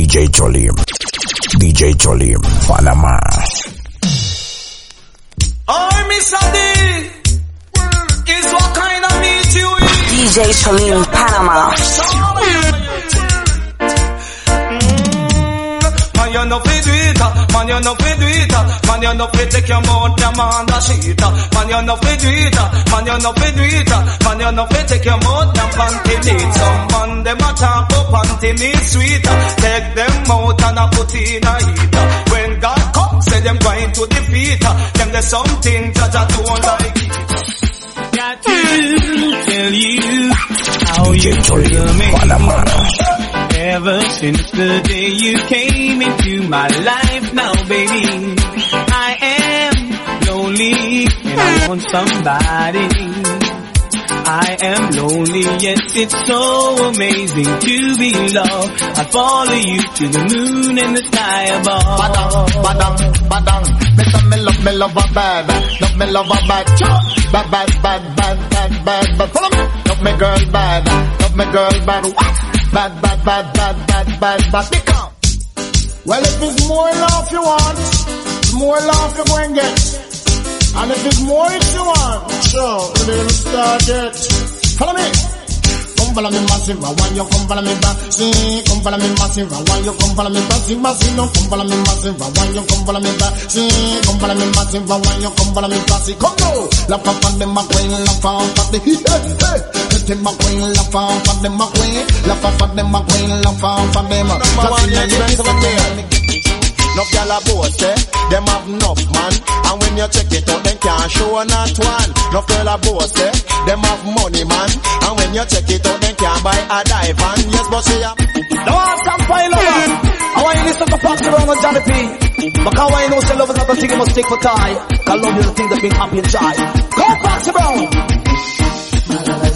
DJ Cholim. DJ Cholim, Panamá. Oh, Miss Adi, is what kind of meat you eat? DJ Cholim, Panama. Mm, Man, you know fi do it. Man, you know fi do it, man, you know fi take your mouth, your man, the shit, uh. man, you know fi do it, man, you know fi do it, man, you know fi take your mouth, your panty neat, some man, them a talk up panty neat sweet, take them out and a put in a heat, when God come, say them going to defeat, them there's something that I don't like it. Got to tell you how you Cholim, feel me. Ever since the day you came into my life now, baby, I am lonely and I want somebody. I am lonely, yes, it's so amazing to be loved. I follow you to the moon and the sky above. Badang, badang, badang. Me say me love, me love a bad, love me love a bad, bad, bad, bad, bad, bad, bad. Follow me. Love me girl bad, love me girl bad. What? Bad, bad, bad, bad, bad, bad, bad. Become. Well, if it's more love you want, more love you go and get. And if it's more if you want, sure, we didn't start yet. Follow me. Come follow me massive, I want you come follow me back. See, come follow me massive, I want you come follow me back. See, massive, no, come follow me massive, I want you come follow me back. See, come follow me massive, I want you come follow me back. See, come go. Laugh off on them a queen, laugh off on the hey, hey. Let them a queen, laugh off on them a queen. Laugh off on them a queen, laugh off on them. Number one, expensive affair. No gyal a boast, eh? Them have enough man. And when you check it out, them can't show not one. No girl a boast, eh? Them have money man. And when you check it out, them can't buy a dive van. Yes, but see ya. Now I some pile of us. I want you to listen to Foxy Brown and Johnny P. Because I know say love is not a thing you must take for tie. Cause love is the thing that bring happy and joy. Go Foxy Brown.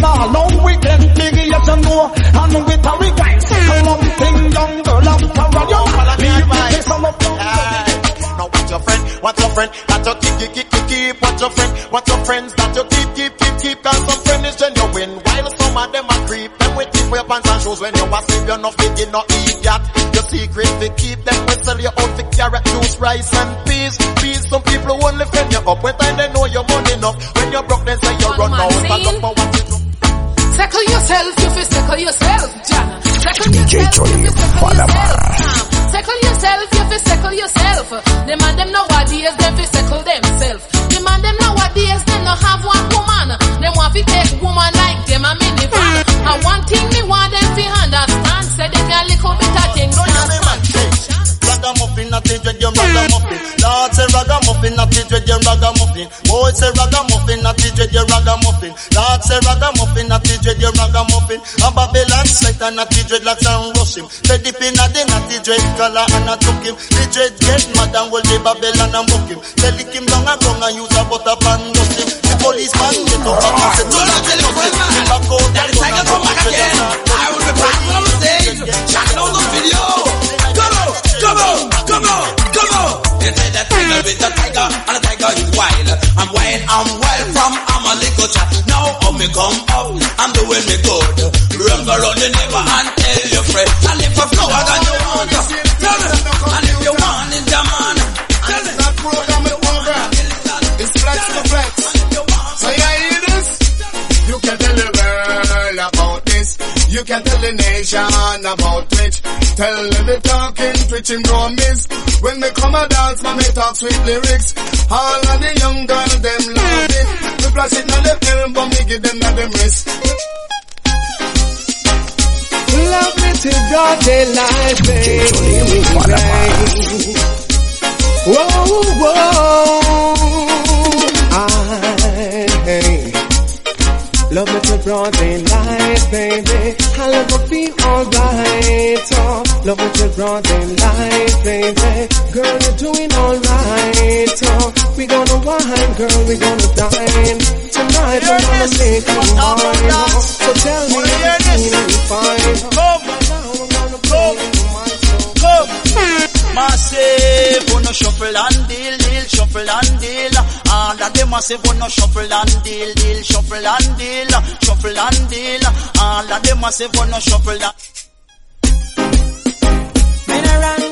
Now we get big, yes you know. And with a rewind, second one thing, young girl, I'm for a young. Leave me, some of them. Now what's your friend? What's your friend? That you keep, keep, keep, keep, keep. What's your friend? What's your friends? That you keep, keep, keep, keep. Cause some friend is genuine. While some of them are creep. Them with keep your pants and shoes when you are sleep. You're not fit, you not eat that. Your secret to keep them. We sell you out for carrot juice, rice and peas. Peas, some people only friend you up. When time they know your money enough. When you're broke, they say you run out. And look for you do. Settle yourself, you fi settle yourself, John. Settle DJ yourself, Cholim, you fi settle yourself. Settle yourself, you fi settle yourself. Them and them nowadays, them fi settle themselves. Them and them nowadays, them no have one woman. Them want fi take woman like them a minivan. And one thing me want them fi understand, say they can little bit of things understand. Ragamuffin, not it with your ragamuffin. Lord say ragamuffin, not it with your ragamuffin. Boy say ragamuffin, not it with your ragamuffin. Lord say ragamuffin, not it with your ragamuffin. A Babylon set and not it with locks and rush him. Say dip in a the it dread color and a took him. The dread get mad and will the Babylon and book him. Say lick him down a tongue and use a butter pan dust him. The policeman get up and say me come up, I'm doing me good. Run around your neighbor and tell your friend. And if a flower that you want, tell me. And if you want it, come on. Tell me. That program it over. It's flex to flex. So you hear this? You can tell the world about this. You can tell the nation about it. Tell them the talking, twitching promise. When they come a dance, man, they talk sweet lyrics. All of the young girls, them love it. We flash it on them but me give them on them wrist. Love me till broad daylight, DJ Cholim, Panamá. baby. Whoa, whoa, Love me till broad daylight, baby. I love to feel alright. Oh, love me till broad daylight, baby. Girl, you're doing alright. Oh, we gonna wine, girl, we gonna dine. Tonight we're gonna make you mine. Oh, so tell me you're fine. Come, come, come. Massive, wanna shuffle and deal, deal, shuffle and deal. All of them massive, wanna shuffle and deal, deal, shuffle and deal, shuffle and deal. All of them massive, wanna shuffle and. Men a run.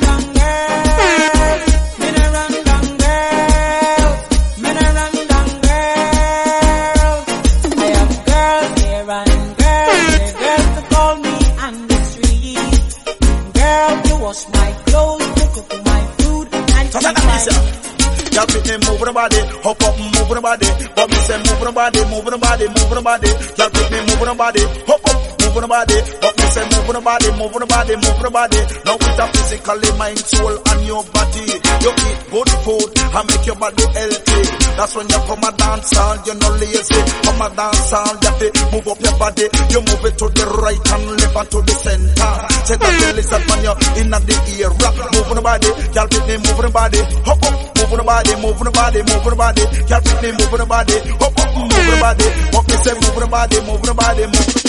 Y'all fit me the body, hop up, move the body. But me say the body, the body, the body. Y'all fit me the body, hop up, the body. But me say the body, the body, the body. Now with a physically mind, soul and your body. You eat good food and make your body healthy. That's when you come a dance hall, you no lazy. Come a dance hall, you to move up your body. You move it to the right and left and to the center. Say that you listen when you're in the ear. Move the body, y'all fit me the body, hop up. Move the body, move the body, move the body. Can't fit me, move the body. Hop up, move the body. What me say, move the body, move the body, move the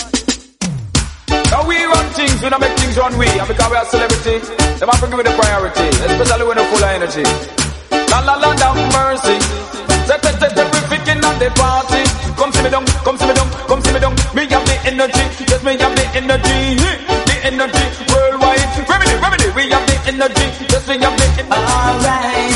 Now we run things, we don't make things run we. And because we are celebrity, them have to give it the priority. Especially when they're full of energy. La la la, down mercy. Set set set terrific in on the party. Come see me down, come see me down, come see me down. Me have the energy, yes me have the energy. The energy worldwide. Remedy, remedy, we have the energy, yes we have the energy. Alright,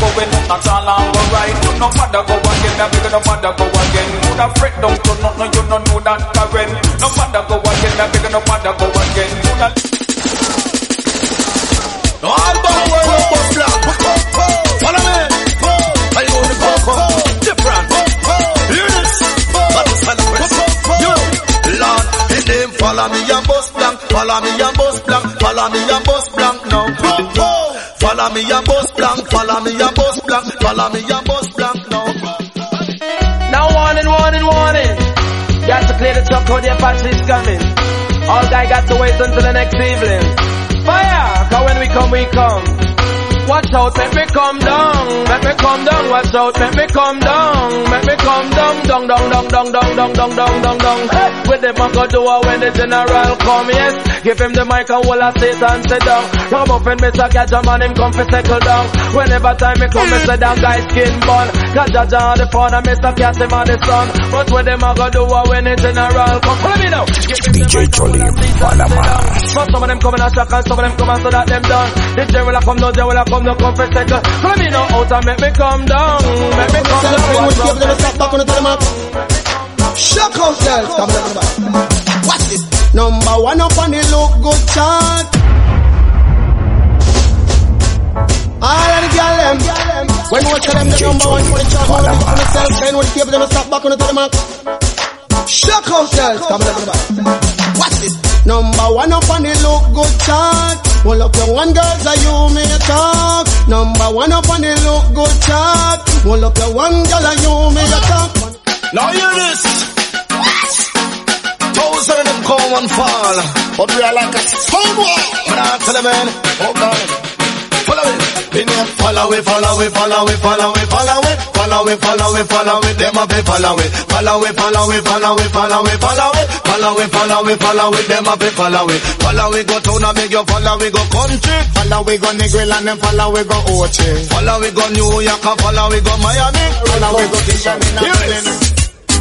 going not all on go right. You no matter go again, that bigger no matter go again. You da fret don't you no, no, you no know that current. No matter go again, that bigger no matter go again. You da All about world of bus black. Follow me. I own the coco. Different. Yes. But it's not a question. You. Lord, his name follow me and bus blank. Follow me and bus blank. Follow me and bus blank now. Follow me and bus blank. Follow me and bus blank. Follow me and bus blank now. Now warning, warning, warning. Got to clear the truck out, the Apache's coming. All guy got to wait until the next evening. Fire, cause when we come, we come. Watch out, make me come down, make me come down, watch out, make me come down, make me come down, down, down, down, down, down, down, down, down, down, down. Hey, with them I go do it when the general come, yes. Give him the mic and hold a state and sit down. Rub up in Mr. Gadget man, him come for settle down. Whenever time me come, me say down guy skin bun. Gadget on the phone and Mr. Cat him on the sun. But with them I go do it when the general come. Follow me now. Give him the DJ mic and hold a Cholim, state Panama. But some of them coming and shock and some of them come and so that them done. This day will I come, no day will I come, no come for settle. Follow me now out and make me come down. Make me come down. Watch out. Shock out girls, come on, come on. Watch this. Number one up on the look good chart. All of the girl them. When we tell them the number one for the chart, one of the myself, then when the table them stop back on the telemark. Shock out girls, come on, on. Watch this. Number one up on the look good chart. Hold up your one girls that you may talk. Number one up on the look good chart. Hold up your one girl that you may talk. Now hear this. Thousand of them come and fall, but we are like a stone wall. But I tell them, man, oh God, follow it, follow it, follow it, follow it, follow it, follow it, follow it, follow it. Them up, follow it, follow it, follow it, follow it, follow it, follow it, follow it, follow it, follow it. Them up, follow it, follow it. Go town and make you follow it. Go country, follow it. Go Negril and then follow it. Go Ochi, follow it. Go New York and follow it. Go Miami, follow it. Go Kingston.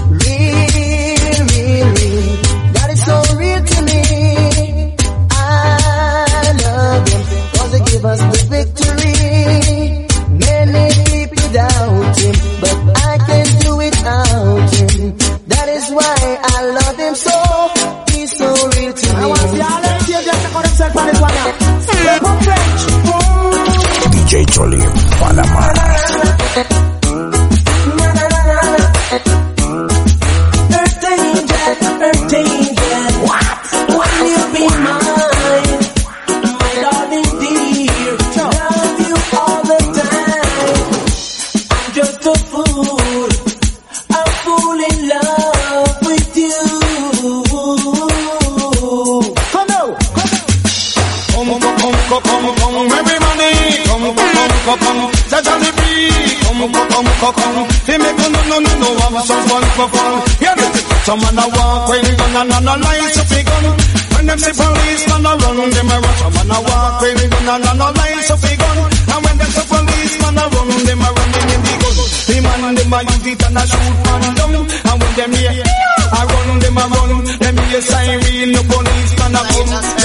Real, real, real. That is so real to me. I love him cause give us the victory. Come. He make no, no, no, no, have some fun fun. Hear it. Some man a walk when gun and and a light up gun. When them see police man a run, them a run. Some man a walk when gun and and a light up gun. And when them see police man a run, them a run in the gun. The man them a use it and a shoot man down. And when them hear a run, them a run. Them hear siren, no police man a come.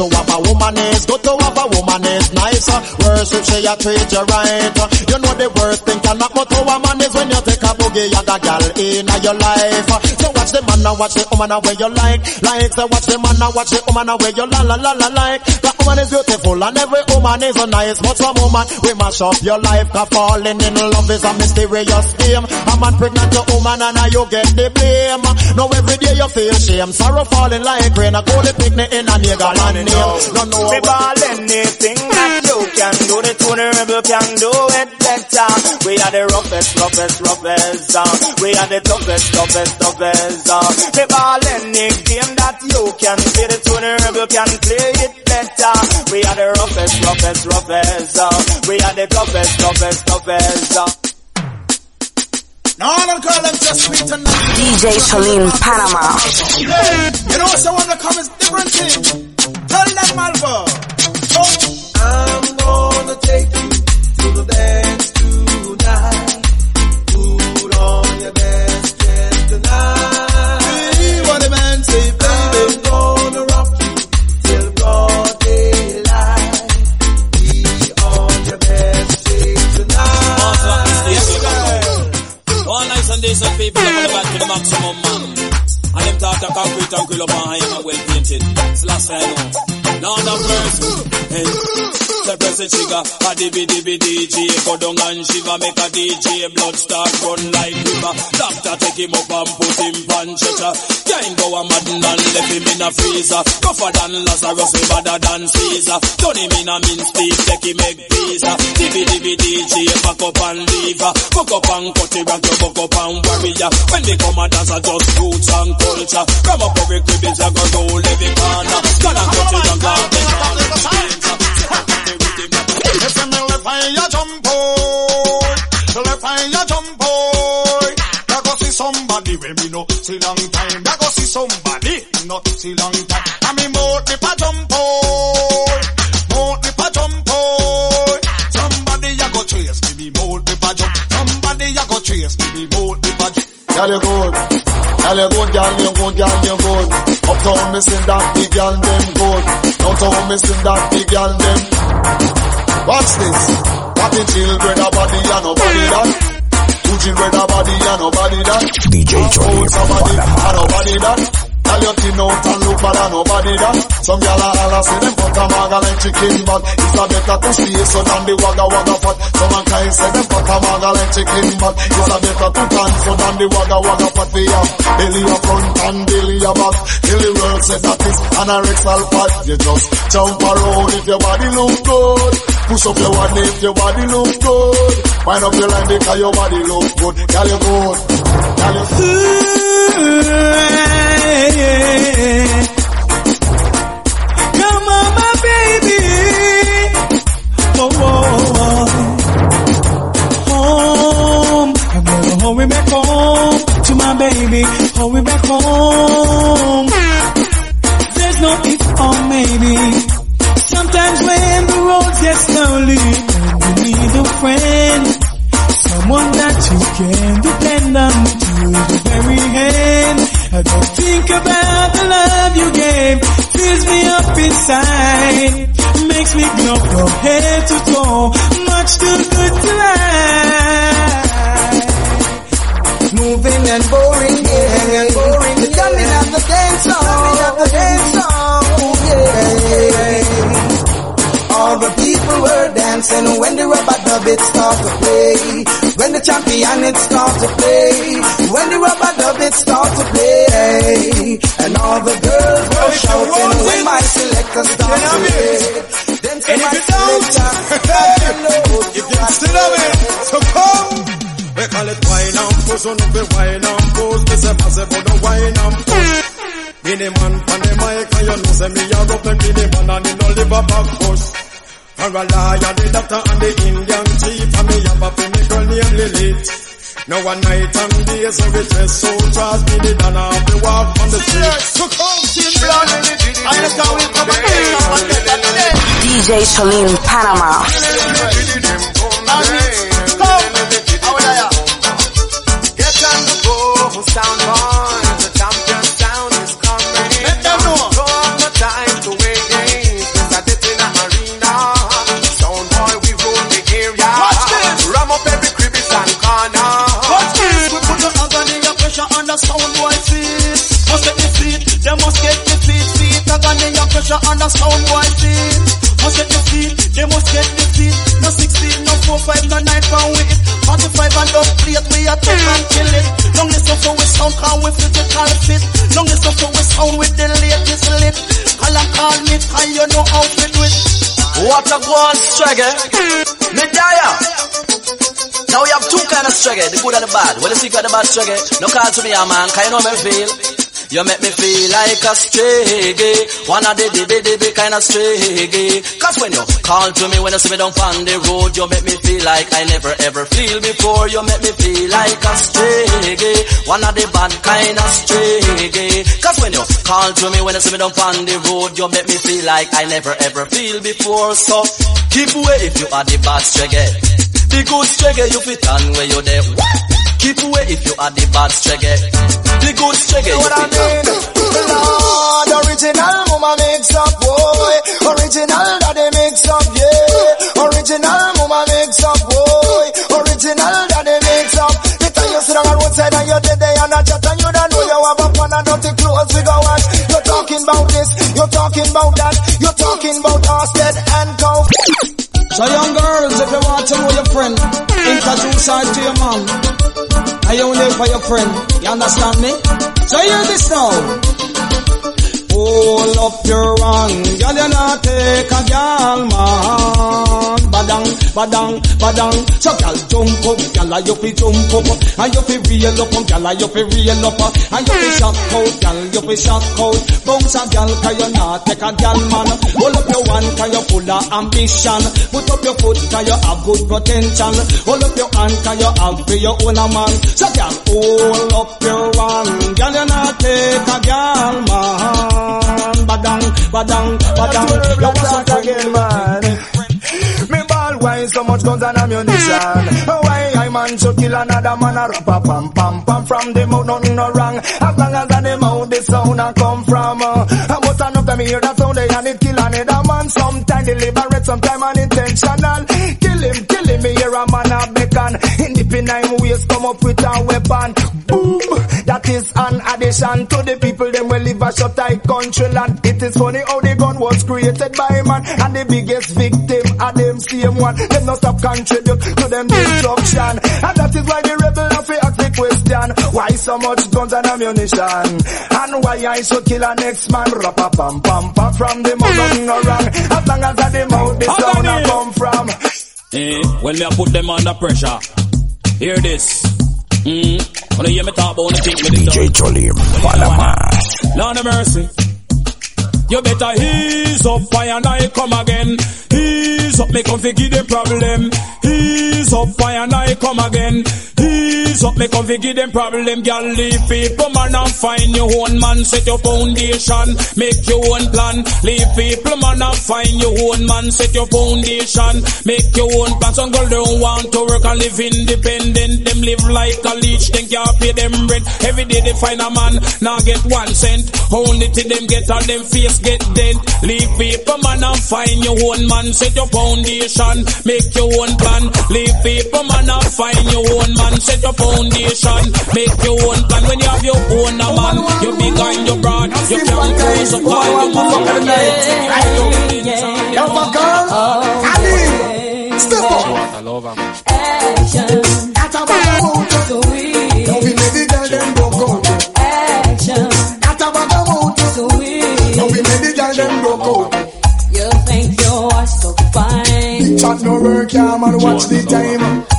To have a woman is good, to have a woman is nicer. Worship she a treat you right. You know the worst thing can knock but to a man is when you boogie and a gal in your life. So watch the man and watch the woman and where you like. Like so watch the man and watch the woman and where you la la la la like. That woman is beautiful and every woman is a nice. But some woman we mash up your life. Cause falling in love is a mysterious game. A man pregnant your woman and now you get the blame. Now every day you feel shame. Sorrow falling like rain. A call the picnic in a nigga land name. No know Me ball anything that you can do, the Tony Rebel can do it better. We are the roughest, roughest, roughest. Uh. We are the toughest, toughest, toughest. Uh. Me ball any game that you can play, the Tony Rebel can play it better. We are the roughest, roughest, roughest. Uh. We are the toughest, toughest, toughest. Uh. No, I don't call them just sweet and. DJ Cholim, Panama. You know what's the one that comes different thing? Tell them Malvo. So, I'm gonna take you to the dance tonight. Hey. Press the trigger, a dibby DJ, go down and shiver, make a DJ, blood start run like river. Doctor take him up and put him on stretcher. Can't go a madden and left him in a freezer. Tougher than Lazarus, he better than Caesar. Turn him in a mince beef, take him egg pizza. Dibby DJ, back up and leave. her. Fuck up and cut it, rock your buck up and warrior. When they come a dance, I just roots and culture. Come up every crib, is a go roll every corner. Gonna cut it and grab the me left eye jump boy. Jump boy. Ya go see somebody me no see long time. Ya go see somebody see long time. I mean more the pa boy. Boy. Somebody ya go chase me, me. Somebody ya go chase me, me more the jump. Girl, you good. Girl, you good, girl, you good, girl, you good. Uptown, me sing that the girl them good. Downtown, me sing that the girl them. Watch this. What the children a body and nobody that. Two children a body and nobody that. DJ Cholim Somebody Panama. nobody that. Tell your thin out and look and nobody that. Some gyal a holla say them butter maga like chicken but it's a better to stay so than the wagga wagga fat. Some a kind say them butter maga like chicken but it's a better to dance so than the wagga wagga fat. We have belly a front and belly a back. Till the world say that is anorexal fat. You just jump around if your body look good. Push up your one if your body look good. Wind up your line because your body look good. Girl you good. Girl you Come on, my baby. Oh. Home. I'm back home to my baby. Back home. There's no if or maybe. Sometimes when the road gets lonely, you need a friend, someone that you can depend on me to the very end. I don't think about the love you gave, fills me up inside, makes me glow from head to toe, much too good to lie. Moving and boring, moving and boring. The coming of the dance song, coming of the dance song. Yeah. The people were dancing when the rubber dub it start to play. When the champion it start to play. When the rubber dub it start to play. And all the girls were shouting when my selector start to play. Them say my selector, You can still have it, so come. We call it wine and push, on the wine and push. Me say massive for the wine and push. The man from the mic and you know say me a rough and the man and he no live a back push. For a liar, the doctor and the Indian chief and me have a me girl named Lilith. Now one night and days so we dress so trust me the dana of the walk on the street. So come, see blood. I just how we come and get. DJ Cholim Panama. Get on the go, sound boy. Pressure on the sound boy feet. Must get the feet. They must get the feet. No six feet, no four, five, no nine pound weight. 45 and up plate, we a take and kill it. Long listen for we sound, can we physical fit. Long listen for we sound with the latest lit. Call and call me, and you know how to do it. What a go on struggle. Dire. Now we have two kind of struggle, the good and the bad. Well, the secret bad struggle. No call to me, a man, can you know me feel? You make me feel like a stray gay. One of the dibby dibby kind of stray. Cause when you call to me, when you see me down on the road, you make me feel like I never ever feel before. You make me feel like a stray gay. One of the bad kind of stray. Cause when you call to me, when you see me down on the road, you make me feel like I never ever feel before. So keep away if you are the bad stray gay. The good stray gay, you fit on where you there. Keep away if you are the bad stray gay. The good stray gay, you what I fit on. mean? Lord, original mama mix up, boy. Original daddy mix up, yeah. Original mama mix up, boy. Original daddy mix up. Because you sit on the roadside and you're dead there and a chat and you don't know you have a pan and dirty clothes we go wash. You're talking about this, you're talking about that, you're talking about Orsted and Cow. So young girls, if you want to know your friend, introduce her to your mom. You live for your friend. You understand me? So hear this now. Hold up your hand, girl, you not take a girl, man. Badang, badang, badang. So girl, jump up, girl, you fi jump up, and you fi reel up, girl, you fi reel up, and you fi shock out, girl, you fi shock out. Bounce a girl, 'cause you not take a girl, man. Hold up your hand, 'cause you full of ambition. Put up your foot, 'cause you have good potential. Hold up your hand, 'cause you have for your own a man. So girl, hold up your hand, girl, you not take a girl, man. Badang, badang, badang. You want some again, man. Me ball wine so much guns and ammunition. Why I man should kill another man a rap pam pam pam. From the mouth nothing no wrong. As long as the mouth the sound a come from. Uh, most enough them hear that sound they and it kill another man. Sometime deliberate sometime unintentional. Kill him kill him me hear a man a beckon. In the penine ways come up with a weapon. Boom is an addition to the people them will live a shut tight country land it is funny how the gun was created by a man. And the biggest victim are them same one. Them not stop contribute to them destruction. And that is why the rebel have to ask the question why so much guns and ammunition? And why I should kill a next man rap pam pam pam from the mouth nothing no wrong as long as at the mouth the sound a come from. Eh, when me I put them under pressure. Hear this. Mm. You hear me talk about the thing with DJ Cholim, Panama. Lord of mercy. You better ease up, why and I come again. Ease up, me come fi give them problem. Ease up, why and I come again. Ease up, me come fi give them problem. Girl, leave people, man, and find your own man. Set your foundation, make your own plan. Leave people, man, and find your own man. Set your foundation, make your own plan. Some girl don't want to work and live independent. Them live like a leech, then can't pay them rent. Every day they find a man, now get one cent. Only till them get on them face get dead. Leave people, man, and find your own man. Set your foundation, make your own plan. Leave people, man, and find your own man. Set your foundation, make your own plan. When you have your own a man, you big and you broad, you can't close up all your mother. Yo, girl, Ali, step up. Action. That's a bad mood. Sweet. Don't be made the girl them broke out. Action. That's a bad mood. Sweet. Don't be made the girl them broke out. You think you are so fine. Chat no work, yeah, man, watch the time.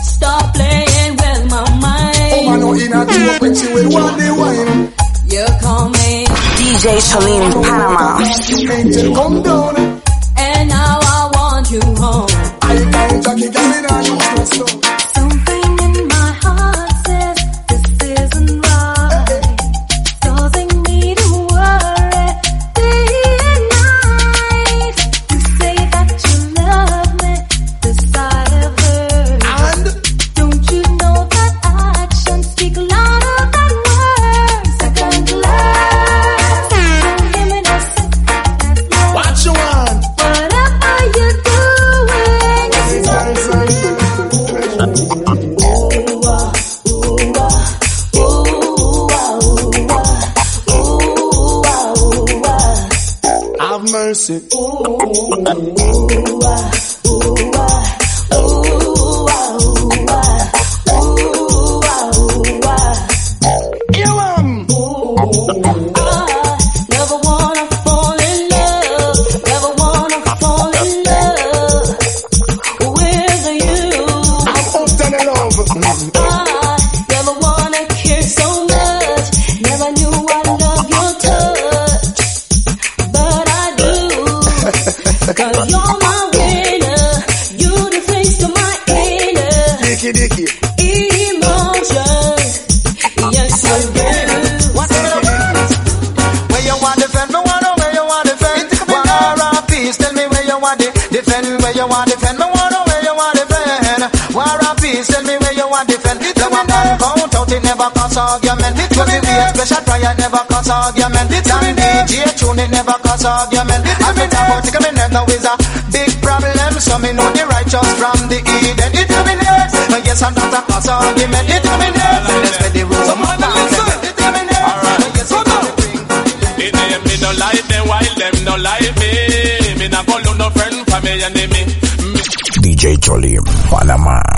No in a she will want the wine. You call me, DJ Cholim, Panama. Angel, come down. and now I want you home. Never a big problem. So me know the righteous from the Eden. It terminates. Yes, I'm not a cause argument. It terminates. Let's spread the rules of my life. It terminates. Yes, it terminates. It them me no like them while them no like me. Me not go look no friend for me enemy. DJ Cholim, Panama.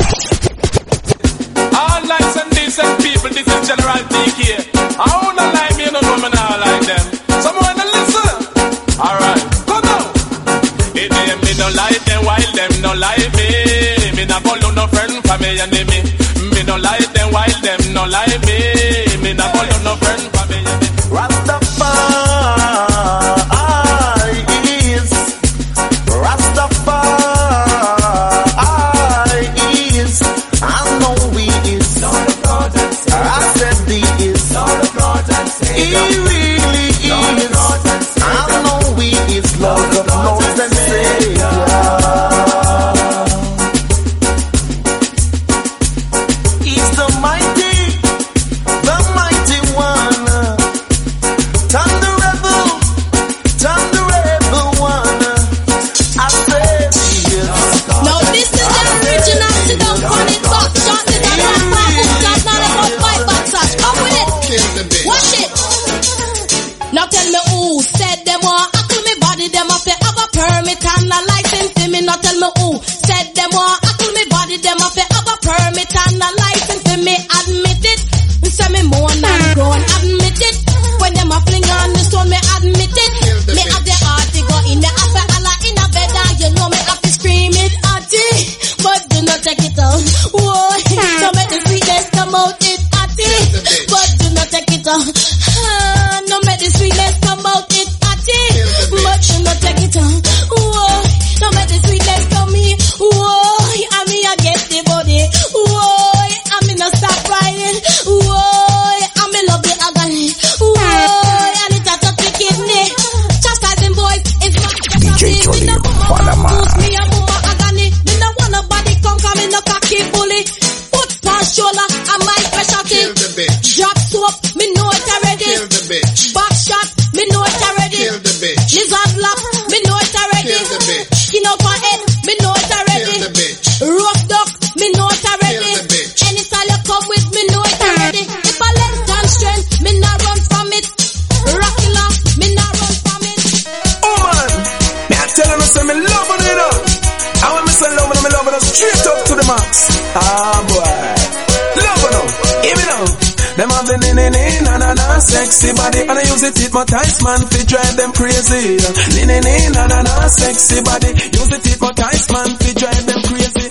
Sexy body and I use it hypnotize man fi drive them crazy. Ni ni ni na na na sexy body use it hypnotize man fi drive them crazy.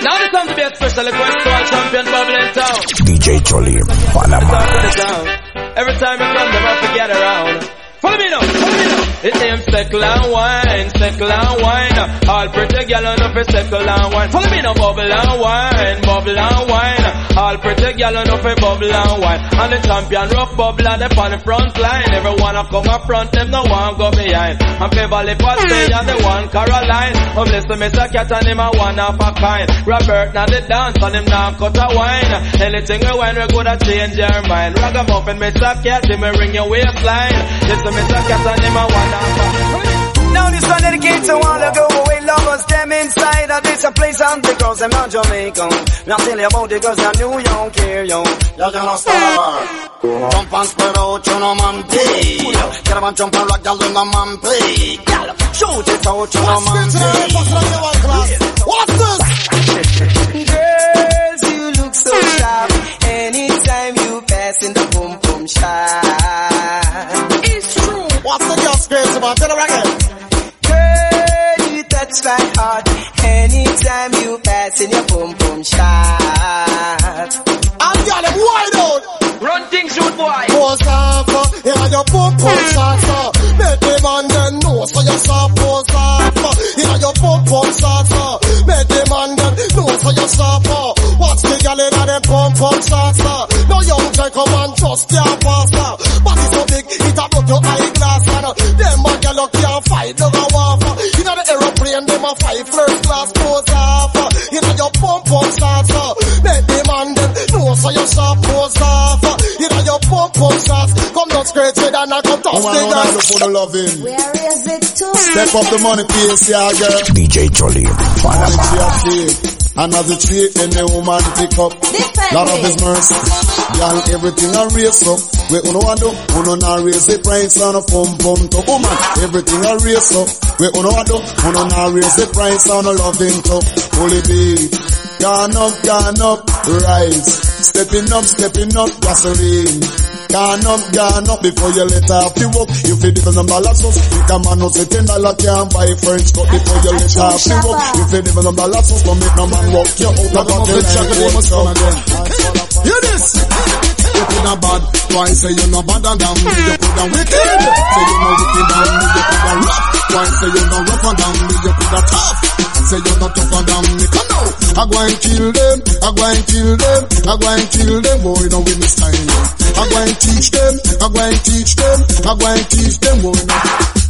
Now the time to be a special request to our champion bubbling town. DJ Tony Panama. Talk to the town. Every time you come, them have to get around. It name Seckle and Wine, Seckle and Wine. All pretty gal on for Seckle and Wine. Follow me now, Bubble and Wine, Bubble and Wine. All pretty gal on for Bubble and Wine. And the champion rough bubble and up on the front line. Everyone a come up front, them no one go behind. And Beverly Pastay and the one Caroline. Oh bless the Mr. Cat and him a one of a kind. Robert now the dance and him now cut a wine. Anything we wine we coulda change your mind. Ragamuffin Mr. Cat, him ring your waistline. The Mr. Cat and him a one Now this one dedicated to all the go away lovers, them inside of this a place and because them not Jamaican. Now tell you about the girls in New York here, yo. Y'all gonna start. Jump and spread out, you know man play. Get up and jump and rock, y'all in the man. Y'all shoot it out, you know man play. What's this? Girls, you look so sharp. Anytime you pass in the boom boom shot. It's true. What's the girl's crazy about? Tell her again. Girl, you touch my heart. Anytime you pass in your boom boom shot. And y'all them wide out. Run things, shoot boy. Pose off, uh, yeah, your pump pump shots, uh. Make the man then know, so you stop pose off, uh. Yeah, your pump pump shots, uh. Make the man then know, so you stop. Watch the gal in them pump pump shots, uh. No young child come and just can't aeroplane, them a fight class pose off, uh. You know your pump pump shots, uh. Make the man then know, so you stop pose off, uh. You know your pump pump shots, come down straight with and I come touch Come the on, gas. look for the loving. Where is it to? Step up the money pace, yeah, girl. DJ Tony Money Panama. To your feet. And as the treat, then the woman pick up. Lord of his mercy. Y'all everything a raise up. We uno a do, uno na raise the price on a pum pum to woman. Everything a raise up. We uno a do, uno na raise the price on a loving to. Holy babe. Gone up, gone up, rise. Stepping up, stepping up, gasoline. Gone up, gone up before you let off the work. You feel different than dollars, so make a man no say ten dollar can't buy French cut before you let off the work. You feel different than dollars, so make no man walk you out of the line. Hear this? You could have bad, why say you no bad than me? You could have wicked, say you no wicked than me. You could have rough, why say you no rougher than me? You could have tough, say you no tougher than me. Come now, I go and kill them, I go and kill them, I go and kill them. Boy, no with me style. I go and teach them, I go and teach them, I go and teach them. Boy, no.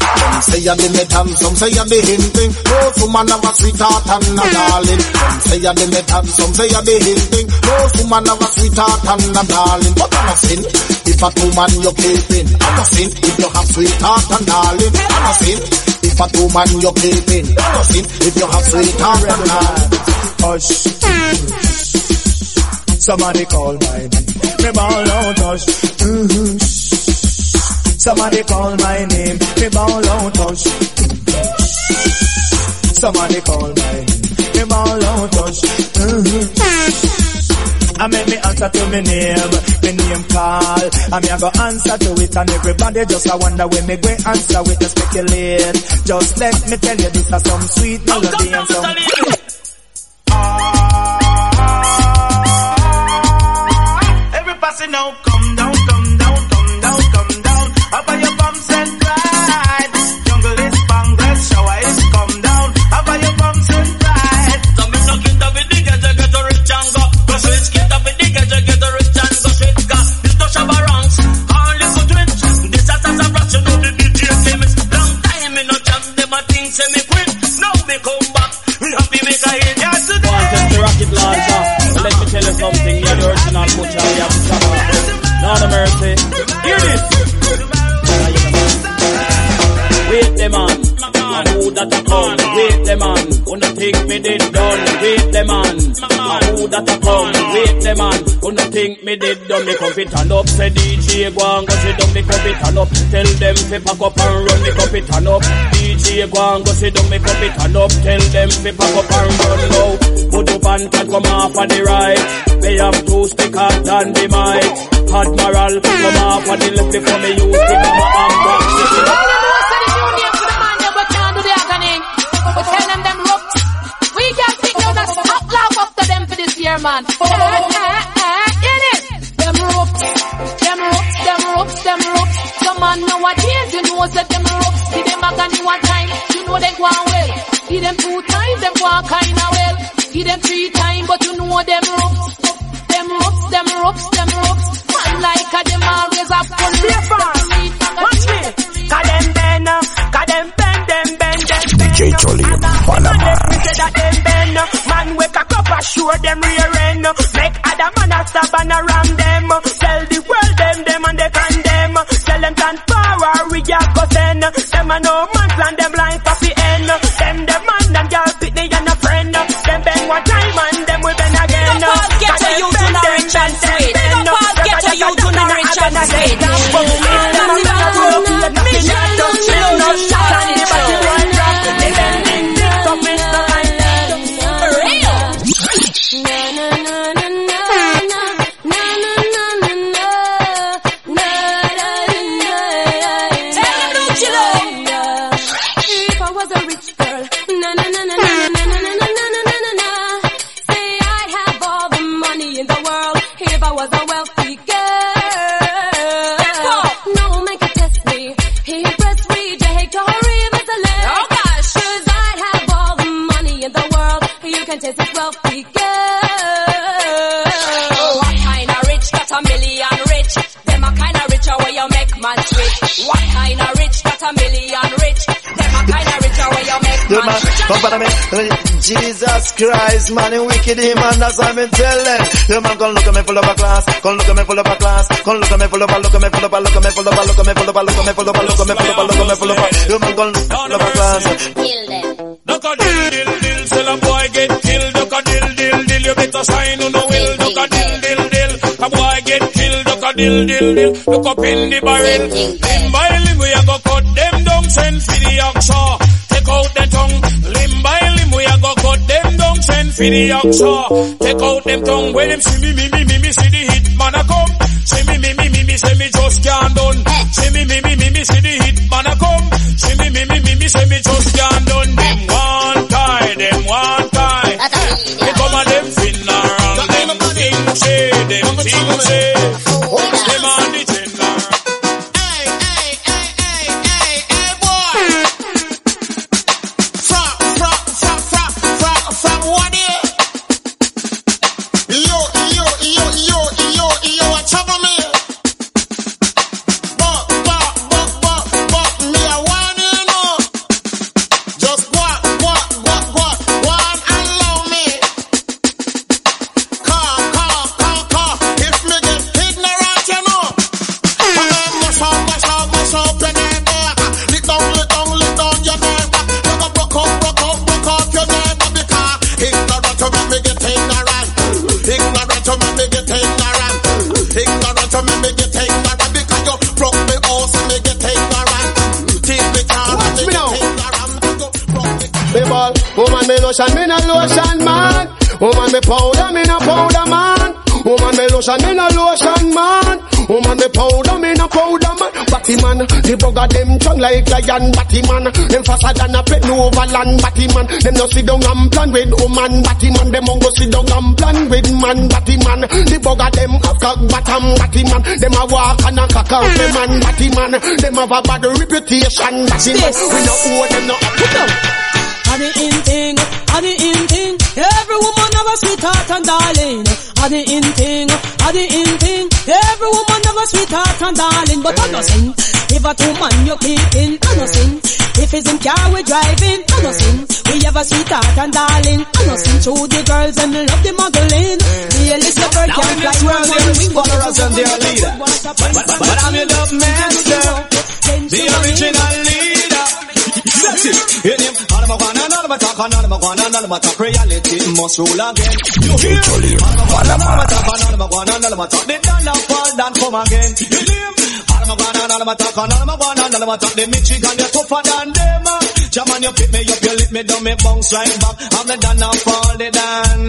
Some say you're the metal, some say you're the hinting. No woman have a sweetheart and a darling. Some say you're the metal, some say you're the hinting. No woman have a sweetheart and a darling. But I'm a sin if a two man you're keeping. I'm a sin if you have sweetheart and darling. I'm a sin if a two man you're keeping. I'm a sin if you have sweetheart and darling. Hush. Somebody call my name. Me ball out, hush. Mm-hmm. Somebody call my name. Me ball out, hush. Somebody call my name, me ball out touch. Mm-hmm. I make me answer to me name, me name call. I me I go answer to it and everybody just I wonder when me go answer with and speculate. Just let me tell you this is some sweet melody and some. Gonna think me did done. Me come fit and up, say DJ go and go sit down. Me come fit and up, tell them fi pack up and run. Me come fit and up, DJ go and go sit down. Me come fit and up, tell them fi pack up and run now. Put up and can come off on the right. They have two stickers than the mic. Admiral, come off on the left before me use the camera and back. All you know is that the new name for the man them but can't do the agony. We tell them them ropes. We can't take down a stop laugh after them for this year, man. Oh. Some man you know, say them ropes. Give them agony one time, you know they go on well. Give them two times, them go on kinda well. Give them three times, but you know them ropes. Them ropes, them ropes, them ropes. Man like a them always a full Watch me. Cause them bend, uh, them bend, them bend, them bend. DJ Cholim, Panama. Me say that them bend, man wake up up sure them rear end. Make other man a stop and a ram them. them a no man plan them life happy end. Them them man, them girl fit Pitney and a friend. Them bend one time and them we bend again. Big up all ghetto youth in a rich and sweet. Big up all ghetto youth in a rich and sweet. Jesus Christ, man, he wicked him, and that's what me tell them. Yeah, man, come look at me full of a class, come look at me full of a class, come look at me full of a, look at me full of a, look at me full of a, look at me full of a, look at me full of a, look at me full of a, look at me full of a. Yeah, man, come full of a class. Duck a dill dill dill, sell a boy get killed. Duck a dill dill dill, you better sign on the will. Duck a dill dill dill, a boy get killed. Duck a dill dill dill, look up in the barrel. Limb by limb we a go cut them down, send for the oxa. Take out the tongue. For the oxa. Take out them tongue. When them see me me me me me see the hit man a come. See me me me me me say me just can't done. See me me me me me see the hit man a come. See me me me me me say me just can't done. Them one tie, them one tie. They come and them finna and them thing say, them thing say. Lotion, me no lotion man. Woman me powder, me no powder man. Woman me lotion, me no lotion man. Woman me powder, me no powder man. Batty man, the bugger them strong like lion. Batty man, them faster than a pet over land. Batty man, them no sit down and plan with woman. Batty man, them go sit down and plan with man. Batty man, the bugger them have cock bottom. Batty man, them a walk and a cock out the man. Batty man, them have a bad reputation. Batty man, we no owe them no. Are the in thing, are the in thing. Every woman have a sweetheart and darling. Are the in thing, are the in thing. Every woman have a sweetheart and darling. But I no sin. If a two man you keeping, I no sin. If it's in car we driving, I no sin. We have a sweetheart and darling. I no sin. To the girls and love the muggling. The Elizabeth bird Now can in fly this world one there is wing, but followers and their leader. But, but, but I'm your love master, the original leader. Of my one and all of my talk, and all of my one and all of my talk, reality must rule again. You hear? All of my one and all of my talk, and all of my one and all of my talk, they done now fall down come again. You hear? All of my one and all of my talk, and all of my one and all of my talk, they Michigan, you're tougher than them. Jaman, you pick me up, you lift me down, me bounce right back. I'm the done now fall it down.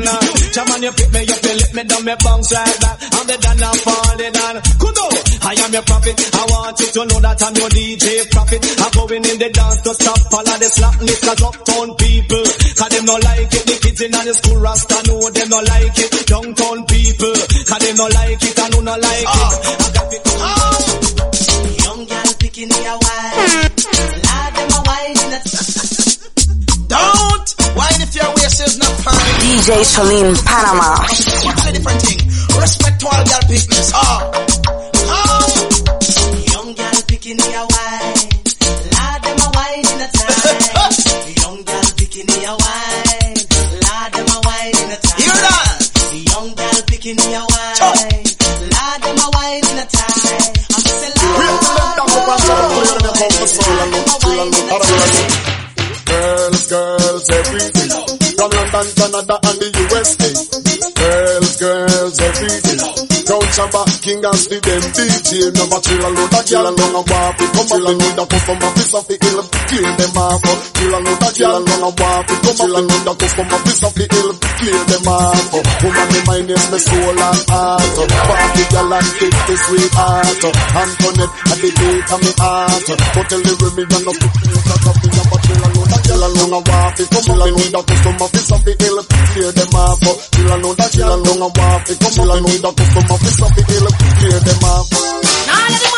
Jaman, you pick me up, you lift me down, me bounce right back. I'm the done now fall it down. Kudo, I am your prophet. I want you to know that I'm your DJ prophet. I'm going in the dance to stop all of the slackness, cause uptown people, cause them no like it. The kids in the school rasta know them no like it. Downtown people, cause them no like it, and who no like it. Ah. I got it. Young me a wine. Lord, them a wine in the Don't whine if your waist is not fine. DJ Cholin, Panama. What's a different thing? Respect to all girl business. Ah. London, Canada, and the USA. Girls, girls, everything. Crown Shabba, King and Steve, them DJ. Chill a load of girl and a walk. Come up and need a cup from a piece of the hill. Clear them off. Chill a load of girl and a walk. Come up and need a cup from a piece of the hill. Clear them off. Woman, the mind is my soul and heart. Party girl and kick the sweetheart. Antoinette, at the gate of me heart. Tell the women, you're not to Chill a load of girl and a walk. Come up and need a cup from a piece of the hill. Clear them off. Chill a load of girl and a walk. Come up and need a cup from a piece of the hill. Clear them off. Now let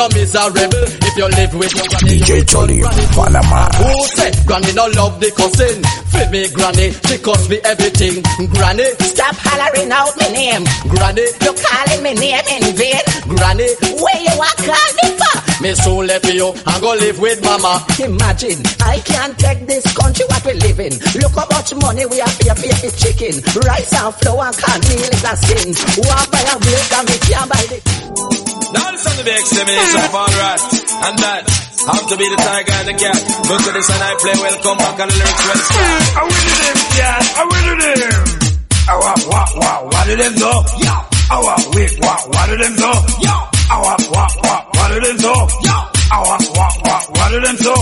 no miserable If you live with your granny DJ Cholin, Panama. Who say Granny no love the cousin For me granny she cost me everything Granny Stop hollering out my name. Granny You calling me name in vain. Granny Where you are call me for? Me soon left you and go live with mama Imagine, I can't take this country what we live in. Look how much money we have to pay for chicken. Rice and flour and cornmeal is a sin. Walk by a milk and we can't buy the... Now listen to the extermination of all rat and that. Have to be the tiger and the cat. Look at this and I play welcome back and the lyrics well. I win them, yeah, I win them. I want, what, what, what do them do? Yo. I want, wait, what, what do them do? Yo. I want, what, what, what do them do? Yo. I want, what, what, what do them do?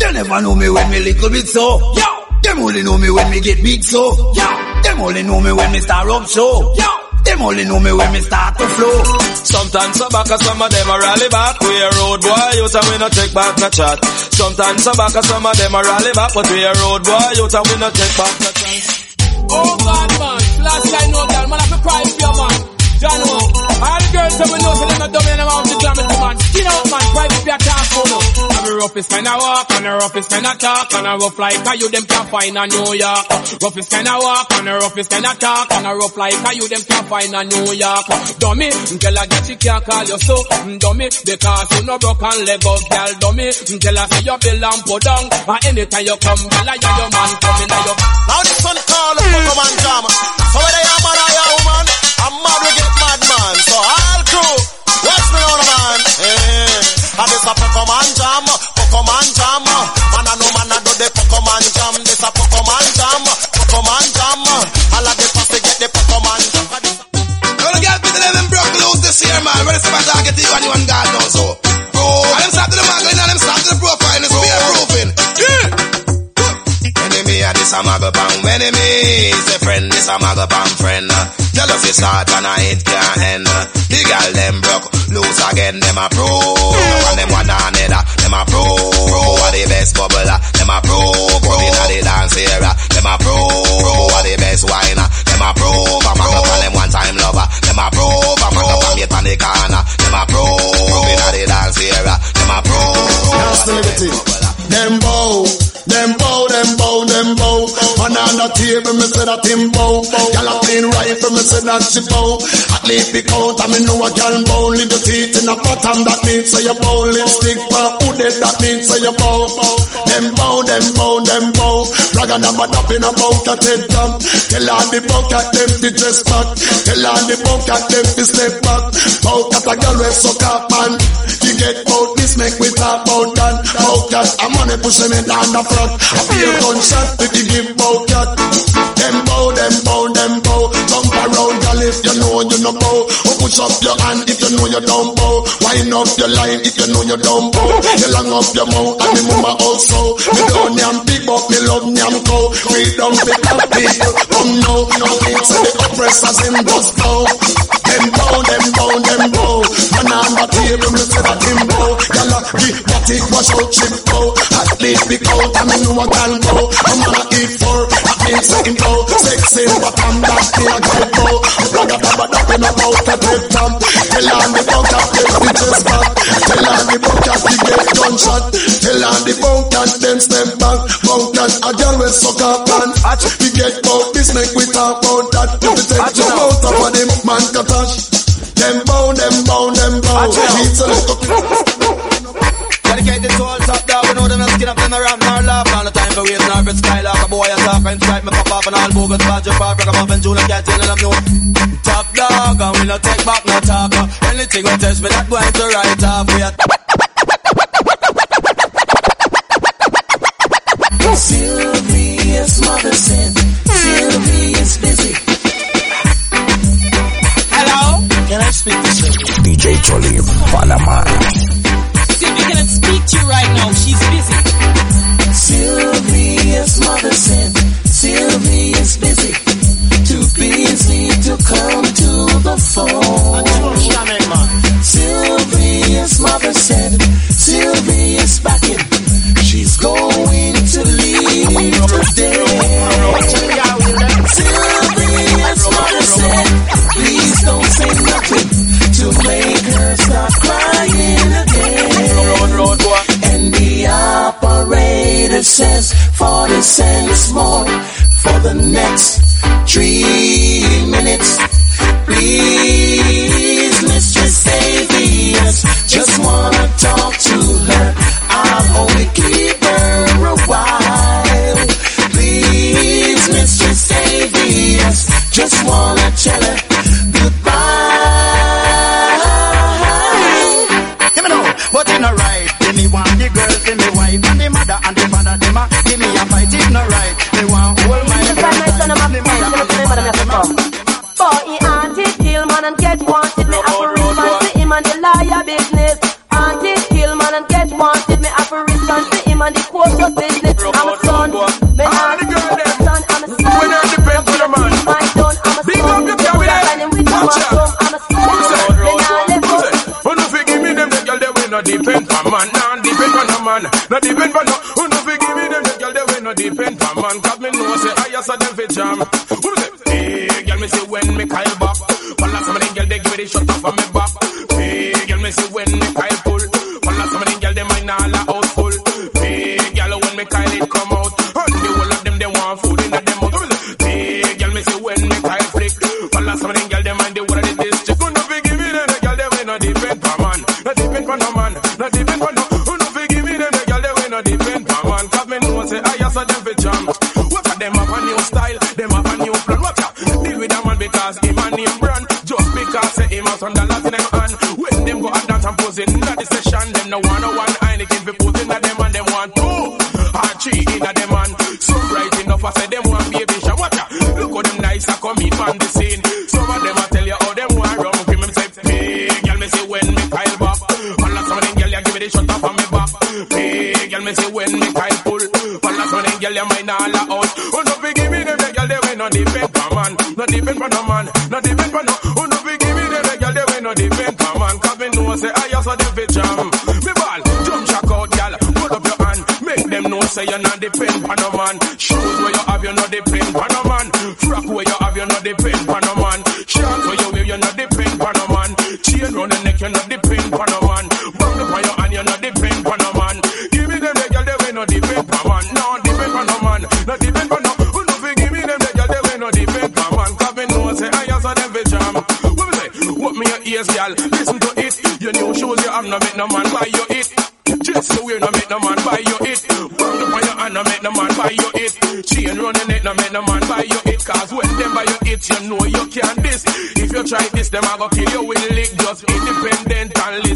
Then never know me when me little bit so. Yo. Them only know me when me get big so. Yo. Them only know me when me start up show. Yo. Them only know me when me start to flow. Sometimes some back and some of them a rally back. We a road boy out and we no take back no chat. Sometimes some back and some of them a rally back, but we a road boy out and we no take back no chat. Oh God, man. Last guy know that. Man, I have to cry for you, man. John, man. All the girls that we know, so they're not dumb in the mouth to jam it, man. Skin out, man. Private up your car phone up. A roughest kind of walk, and a roughest kind of talk, and a rough like a you them can't find in New York. Roughest kind of walk, and a roughest kind of talk, and a rough like a you them can't find in New York. Dummy, until I get you can't call you so. Dummy, because you no broke and leg up, girl. Dummy, until I see your bill and put down. And anytime you come, girl, I hear your man coming, I your Now this one call the Pocoman Jam. So whether you're a man or you're woman, I'm mad we get mad man. So all crew, watch me on man. Eh, and this a Pocoman Jam, Pocoman Jam. Man I know man I do the Pocoman Jam. This a Pocoman Jam, Pocoman Jam. All of the pussy get the Pocoman Jam. Gonna get me the them broke loose this year, man. Ready to target you and you and God knows so. Bro, and them start to the magazine and them start to the profile it's beer proofing. Yeah. Enemy a this a muggle bang enemy. Say friend this a muggle bang friend. Tell us you start and I ain't can't end. The girl them broke loose again. Them a pro. That she bow. At least pick out, I me know a gyal bow. Leave your teeth in a bottom, that means say you bow. Lipstick for who dead, that means say you bow. Them bow, them bow, them bow. Brag and I'm up in a bow, cat head down. Tell all the bow cat them to dress back. Tell all the bow cat them to step back. Bow cat a gyal we suck up man. You get bout this, make we talk about that. Bow cat, I'm money pushing me down the front. I be a gunshot if you give bow cat. Them bow, them bow, them bow. If you know you no bow. Oh, or push up your hand if you know you don't bow. Wind up your line if you know you don't bow. You long up your mouth and the mama also. Me don't yam big but me love yam cow. We don't up people. Come now, no need say the oppressors in just go. Them bow, them bow, them bow. Man on the table, me say that him bow. Gyal, give what it wash out chip bow. At least big out, I me know a gal bow. I'm gonna eat for, means second bow. Sexy, but I'm that me a gal bow. Ragga dabba dabba in a red tam. Tell on the bunk at them bitches back. Tell on the bunk at the get gunshot. Tell on the bunk at them step back. Bunk at a girl with suck up and hatch. We get bout this, make we talk about that. If we take your mouth up of them, man katash. Them bow, them bow, them bow. It's a little Dedicated to all top dog, we know them not skin up them around nor laugh All the time for waves nor bit skylark A boy a talk and strike me pop off and all bogus bad jump off Rock 'em up and June and cat in and I'm new Top dog, and we no take back no talk Anything we test me that going to right off We are Sylvia's mother said Sylvia's busy. Hello? Can I speak to Sylvia? DJ Cholim, Panama. Sylvia cannot speak to you right now. She's busy. Sylvia's mother What a them have a new style, them have a new plan. What a deal with a man because him a him brand. Just because say him has some dollars in them hand. When them go and dance and pose in the session, them no one no one Heineken be posing at them and them want two or three in a them hand. So right enough I say them depend for no man, no depend for no. Who no be give me the girl they way no depend for man. Cause me know say I also the fit jam. Me ball, jump check out, girl. Put up your hand, make them know say you no depend for no man. Shoes where you have, you no depend for no man. y'all. Listen to it. Your new shoes you have no make no man buy you it. Just so you no make no man buy you it. Work up on your hand no make no man buy you it. Chain running it no make no man buy you it. Cause when them buy you it, you know you can't this. If you try this, them I go kill you with a lick. Just independent and live.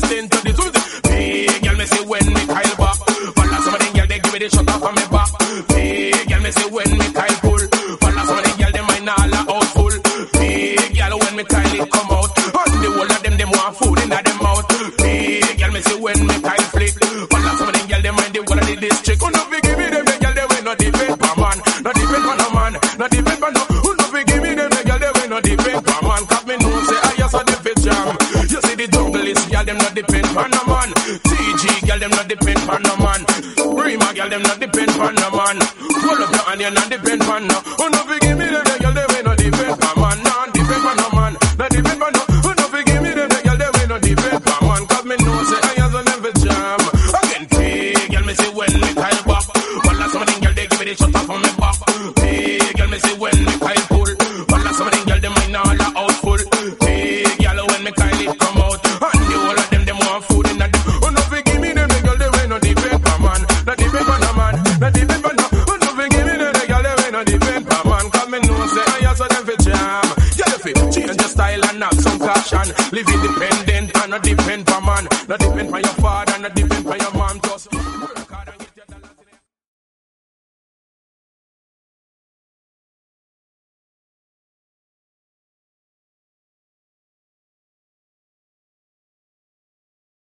onion not the